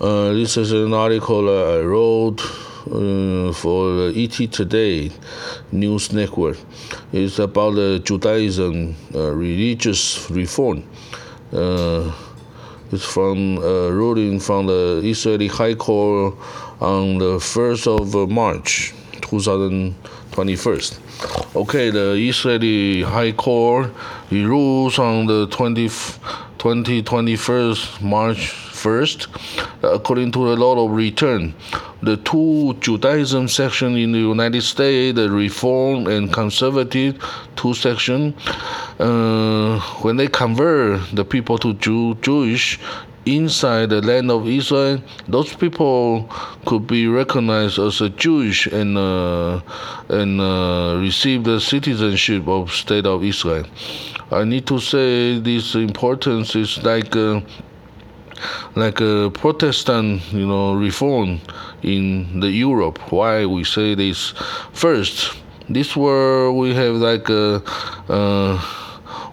Uh, this is an article I wrote uh, for ET Today news network. It's about the Judaism uh, religious reform. Uh, it's from a ruling from the Israeli High Court on the 1st of March 2021. Okay, the Israeli High Court rules on the 20, 2021st March 1st, according to the law of return. The two Judaism section in the United States, the Reform and Conservative two section, uh, when they convert the people to Jew, Jewish inside the land of Israel, those people could be recognized as a Jewish and uh, and uh, receive the citizenship of state of Israel. I need to say this importance is like. Uh, like a Protestant, you know, reform in the Europe. Why we say this? First, this world we have like a, uh,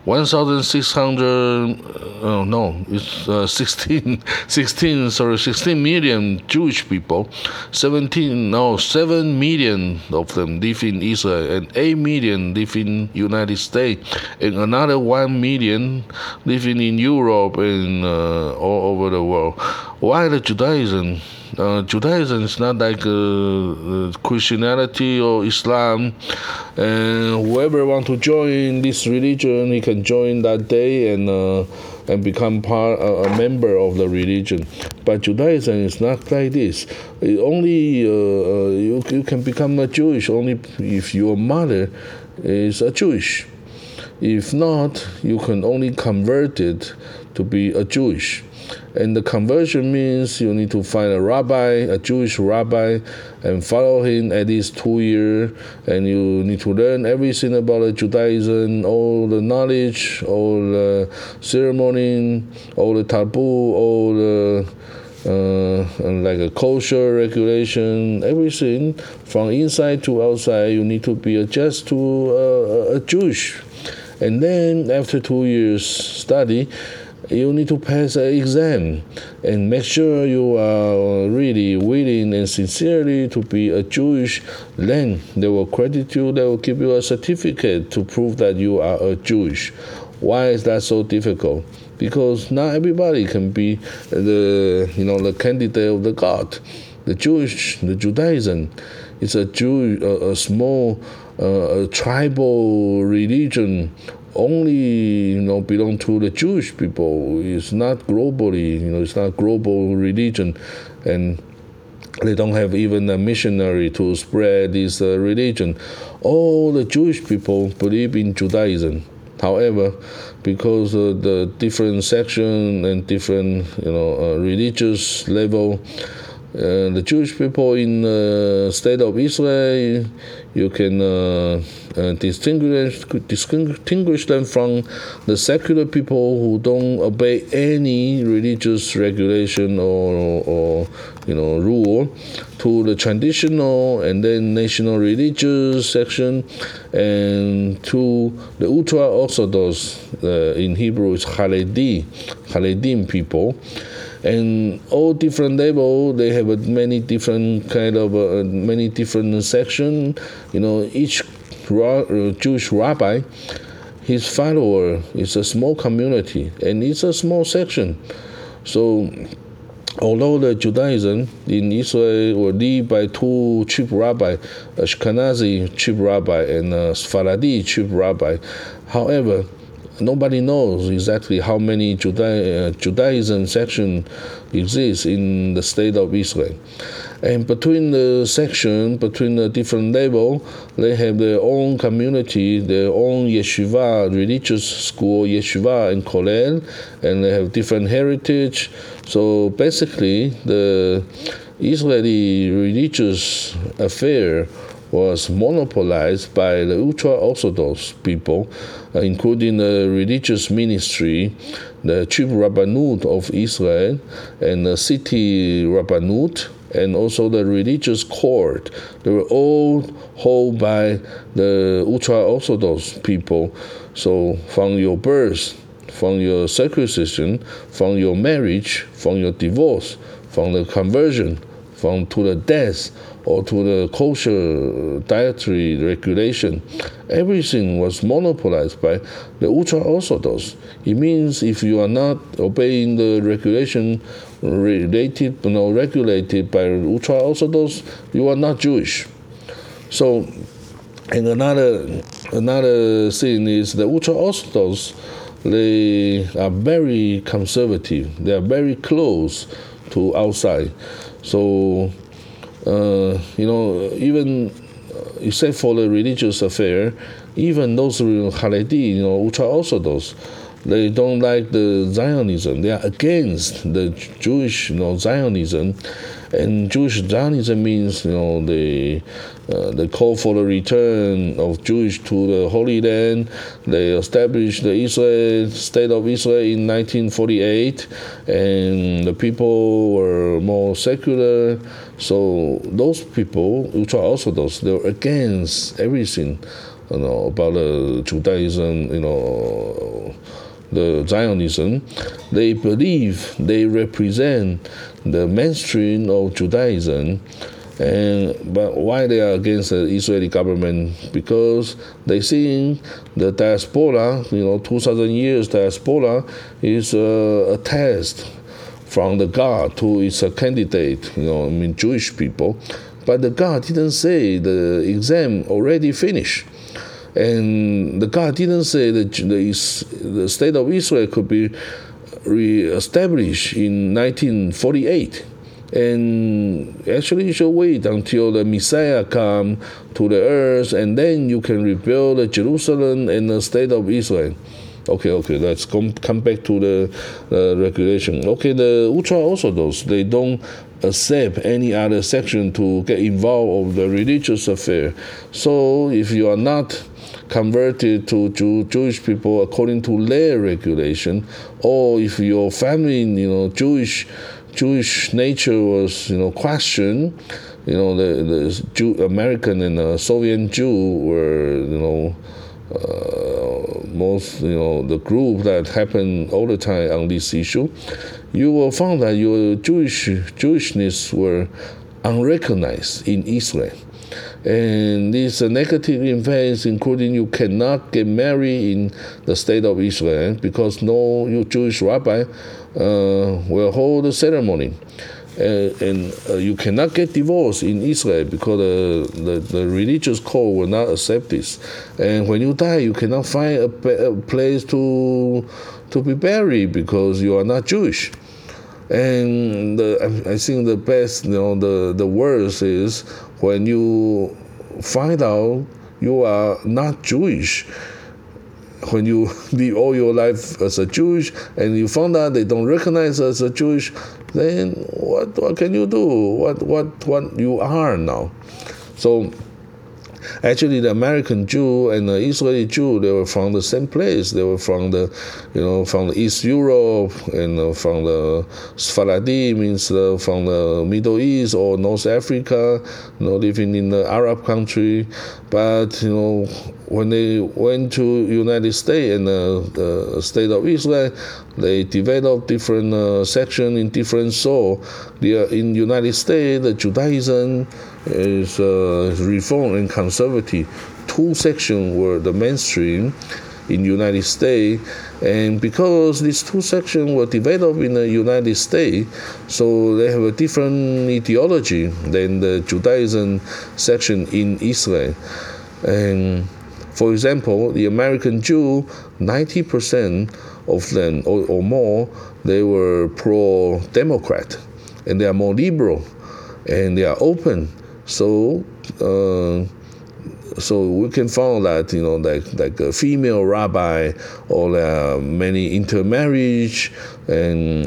1,600, uh, no, it's uh, 16, 16, sorry, 16 million Jewish people. 17, no, 7 million of them live in Israel, and 8 million live in United States, and another 1 million living in Europe and uh, all over the world. Why the Judaism? Uh, Judaism is not like uh, uh, Christianity or Islam, and whoever want to join this religion, he can join that day and uh, and become part a member of the religion. But Judaism is not like this. It only uh, you you can become a Jewish only if your mother is a Jewish. If not, you can only convert it to be a Jewish. And the conversion means you need to find a rabbi, a Jewish rabbi, and follow him at least two years. And you need to learn everything about Judaism, all the knowledge, all the ceremony, all the taboo, all the uh, like a kosher regulation, everything from inside to outside. You need to be adjust to uh, a Jewish, and then after two years study you need to pass an exam and make sure you are really willing and sincerely to be a Jewish. Then they will credit you, they will give you a certificate to prove that you are a Jewish. Why is that so difficult? Because not everybody can be the you know the candidate of the God. The Jewish, the Judaism, is a Jew, a, a small, uh, a tribal religion only you know belong to the Jewish people. It's not globally, you know, it's not global religion, and they don't have even a missionary to spread this uh, religion. All the Jewish people believe in Judaism. However, because of the different section and different you know uh, religious level, uh, the Jewish people in the state of Israel, you can uh, uh, distinguish distinguish them from the secular people who don't obey any religious regulation or, or you know rule to the traditional and then national religious section and to the ultra orthodox uh, in Hebrew is Haredi Haredim people. And all different level they have many different kind of uh, many different section. You know each uh, Jewish rabbi his follower is a small community and it's a small section. So although the Judaism in Israel were led by two chief rabbi, Ashkenazi chief rabbi and uh, a Sephardi chief rabbi, however, nobody knows exactly how many Juda- uh, Judaism section exists in the state of Israel. And between the section, between the different level, they have their own community, their own yeshiva, religious school, yeshiva and kollel, and they have different heritage. So basically, the Israeli religious affair was monopolized by the ultra Orthodox people, uh, including the religious ministry, the chief rabbinate of Israel, and the city rabbinate, and also the religious court. They were all held by the ultra Orthodox people. So from your birth, from your circumcision, from your marriage, from your divorce, from the conversion, from to the death, or to the kosher dietary regulation. Everything was monopolized by the ultra orthodox. It means if you are not obeying the regulation related, you know, regulated by ultra orthodox, you are not Jewish. So, and another another thing is the ultra orthodox. They are very conservative. They are very close to outside. So uh, you know, even uh, except for the religious affair, even those Haredi, you know, ultra orthodox, they don't like the Zionism. They are against the Jewish, you know, Zionism, and Jewish Zionism means, you know, the uh, the call for the return of Jewish to the Holy Land. They established the Israel state of Israel in 1948, and the people were more secular. So those people, ultra orthodox, they were against everything, you know, about uh, Judaism, you know the Zionism, they believe they represent the mainstream of Judaism. And but why they are against the Israeli government? Because they think the diaspora, you know, two thousand years diaspora is a test from the God who is a candidate, you know, I mean Jewish people. But the God didn't say the exam already finished. And the God didn't say that the, the state of Israel could be re-established in 1948 and actually you should wait until the Messiah come to the earth, and then you can rebuild Jerusalem and the state of Israel. Okay, okay, let's come come back to the uh, regulation. Okay, the ultra orthodox they don't accept any other section to get involved of the religious affair. So if you are not converted to Jew, Jewish people according to their regulation, or if your family, you know, Jewish Jewish nature was, you know, questioned, you know, the, the Jew, American and the Soviet Jew were, you know, uh, most, you know, the group that happened all the time on this issue, you will find that your Jewish Jewishness were unrecognized in Israel. And these negative events, including you cannot get married in the state of Israel because no Jewish rabbi uh, will hold a ceremony. Uh, and uh, you cannot get divorced in Israel because the, the religious code will not accept this. And when you die, you cannot find a, a place to to be buried because you are not Jewish. And the, I think the best, you know, the, the worst is when you find out you are not Jewish, when you live all your life as a Jewish and you found out they don't recognize as a Jewish, then what, what can you do? What, what, what you are now? So Actually, the American Jew and the Israeli Jew, they were from the same place. They were from the, you know, from the East Europe and uh, from the Sephardi means uh, from the Middle East or North Africa, you know, living in the Arab country. But you know, when they went to United States and uh, the state of Israel, they developed different uh, sections in different soul. The, in United States, the Judaism is uh, reform and conservative. Two sections were the mainstream in United States, and because these two sections were developed in the United States, so they have a different ideology than the Judaism section in Israel. And for example, the American Jew, 90% of them or, or more, they were pro-democrat, and they are more liberal, and they are open. So uh, so we can find that you know like like a female rabbi or uh, many intermarriage and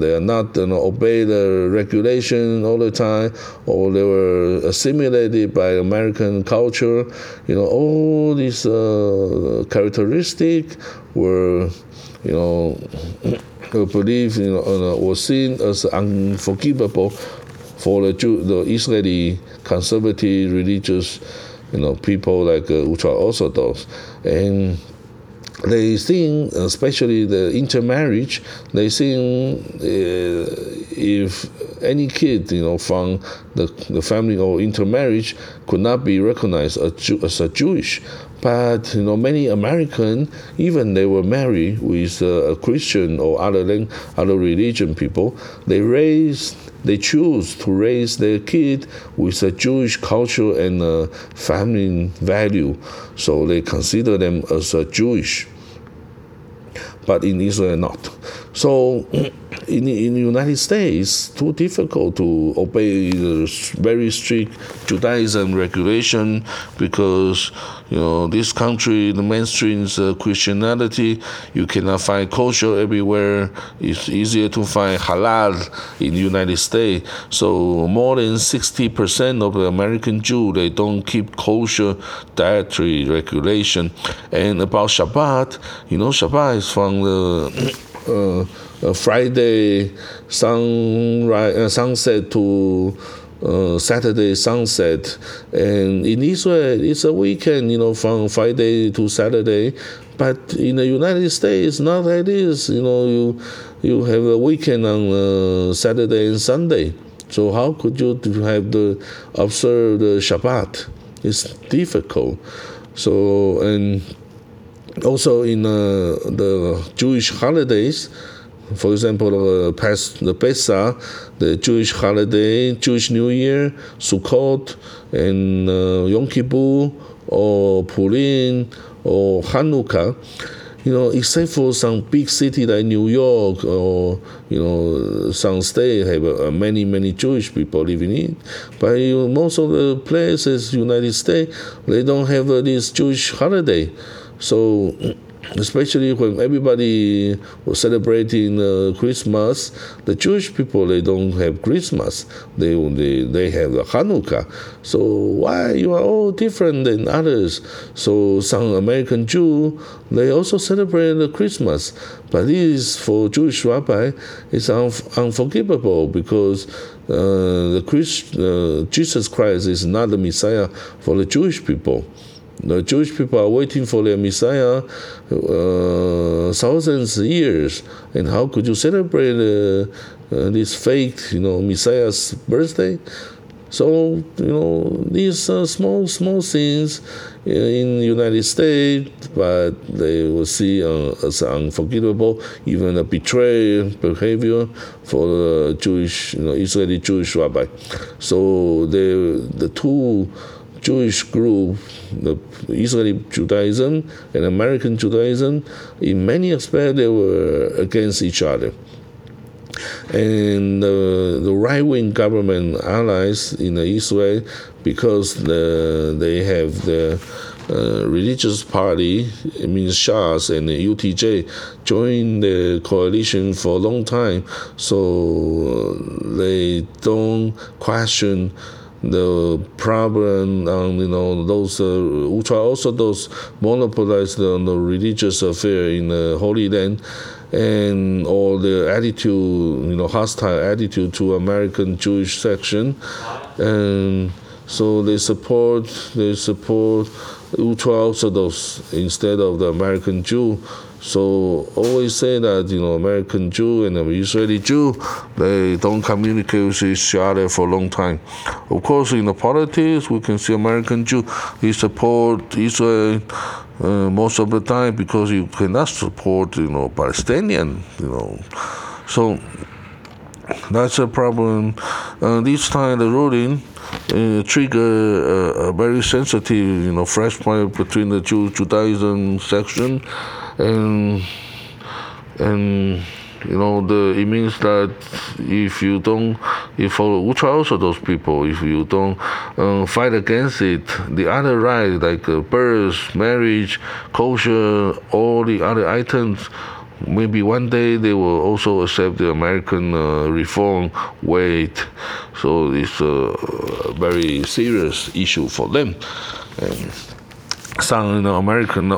they are not you know, obey the regulation all the time or they were assimilated by American culture. You know all these uh, characteristics were you know believed you know were seen as unforgivable for the Jew, the Israeli conservative religious, you know, people like uh, ultra orthodox, and they think, especially the intermarriage, they think uh, if any kid, you know, from the, the family or intermarriage could not be recognized as, as a Jewish. But you know, many American, even they were married with uh, a Christian or other other religion people, they raise they choose to raise their kid with a Jewish culture and uh, family value, so they consider them as a Jewish. But in Israel, not. So in, in the United States, too difficult to obey the very strict Judaism regulation because you know this country, the mainstream uh, Christianity, you cannot find kosher everywhere. It's easier to find halal in the United States. So more than sixty percent of the American Jew they don't keep kosher dietary regulation. And about Shabbat, you know, Shabbat is from the uh, Friday sunrise, uh, sunset to uh, Saturday sunset, and in Israel it's a weekend, you know, from Friday to Saturday. But in the United States, not like this. You know, you you have a weekend on uh, Saturday and Sunday. So how could you have the observe the Shabbat? It's difficult. So and also in uh, the Jewish holidays, for example, the past the Pesach, the Jewish holiday, Jewish New Year, Sukkot, and uh, Yom Kippur, or Purim, or Hanukkah. You know, except for some big city like New York or you know some state have uh, many many Jewish people living in, but you most of the places United States they don't have uh, this Jewish holiday. So, especially when everybody was celebrating uh, Christmas, the Jewish people they don't have Christmas. They they, they have Hanukkah. So why you are all different than others? So some American Jew they also celebrate the Christmas, but this for Jewish rabbi is un- unforgivable because. Uh, the Christ, uh, Jesus Christ is not the Messiah for the Jewish people. The Jewish people are waiting for their Messiah uh, thousands of years, and how could you celebrate uh, uh, this fake, you know, Messiah's birthday? So you know these uh, small small things in the United States, but they will see uh, as unforgivable, even a betrayal behavior for the Jewish, you know, Israeli Jewish rabbi. So the the two Jewish group, the Israeli Judaism and American Judaism, in many aspects they were against each other. And uh, the right wing government allies in Israel, because the, they have the uh, religious party, it means Shas and the UTJ, joined the coalition for a long time, so they don't question the problem on you know those uh, ultra Orthodox monopolize the, the religious affair in the Holy Land and or the attitude you know hostile attitude to American Jewish section. And so they support they support ultra Orthodox instead of the American Jew so always say that you know American Jew and Israeli Jew they don't communicate with each other for a long time. Of course, in the politics, we can see American Jew he support Israel uh, most of the time because you cannot support you know Palestinian you know. So that's a problem. Uh, this time the ruling uh, trigger a, a, very sensitive you know flashpoint between the Jew Judaism section and and you know the it means that if you don't if for ultra those people? If you don't uh, fight against it the other rights like uh, birth marriage culture all the other items maybe one day they will also accept the american uh, reform weight. So it's a very serious issue for them. And some you know, American,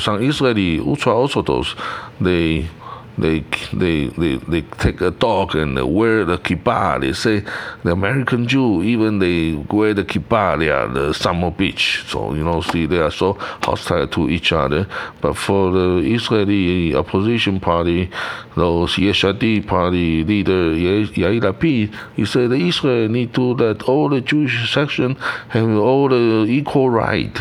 some Israeli ultra Orthodox, they they they they, they take a dog and they wear the kippah. They say the American Jew even they wear the kippah. They are the summer beach. So you know, see, they are so hostile to each other. But for the Israeli opposition party, those Yesh Atid party leader Yair Lapid, he said the Israel need to let all the Jewish section have all the equal right.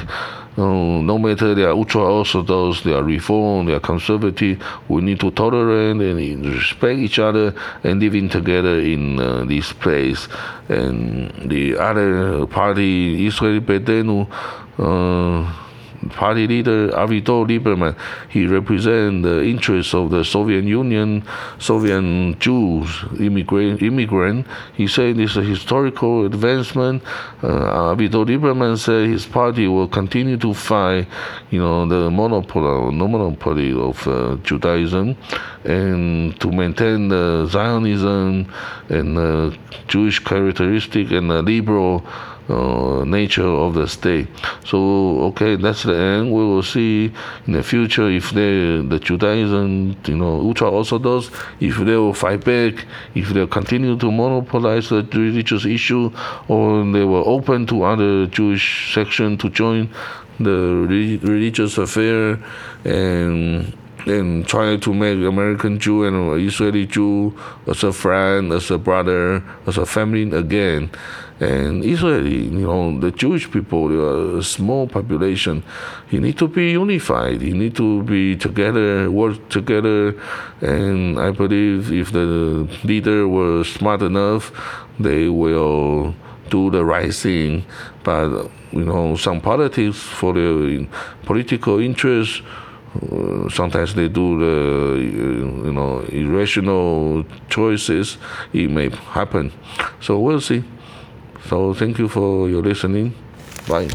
Uh, no matter they are ultra orthodox, they are reform, they are conservative, we need to tolerate and respect each other and living together in uh, this place. And the other party, Israeli Beitenu, uh, party leader Avigdor Lieberman, he represents the interests of the Soviet Union, Soviet Jews, immigrant. immigrant. He said this is a historical advancement. Uh, Avigdor Lieberman said his party will continue to fight, you know, the monopoly, no monopoly of uh, Judaism, and to maintain the Zionism and the Jewish characteristic and the liberal uh, nature of the state. So okay, that's the end. We will see in the future if they the Judaism, you know, ultra orthodox, if they will fight back, if they continue to monopolize the religious issue, or they were open to other Jewish section to join the religious affair and and try to make American Jew and Israeli Jew as a friend, as a brother, as a family again. And Israeli, you know, the Jewish people, they are a small population. You need to be unified. You need to be together, work together. And I believe if the leader was smart enough, they will do the right thing. But you know, some politics for the political interests uh, sometimes they do the uh, you know irrational choices. It may happen, so we'll see. So thank you for your listening. Bye.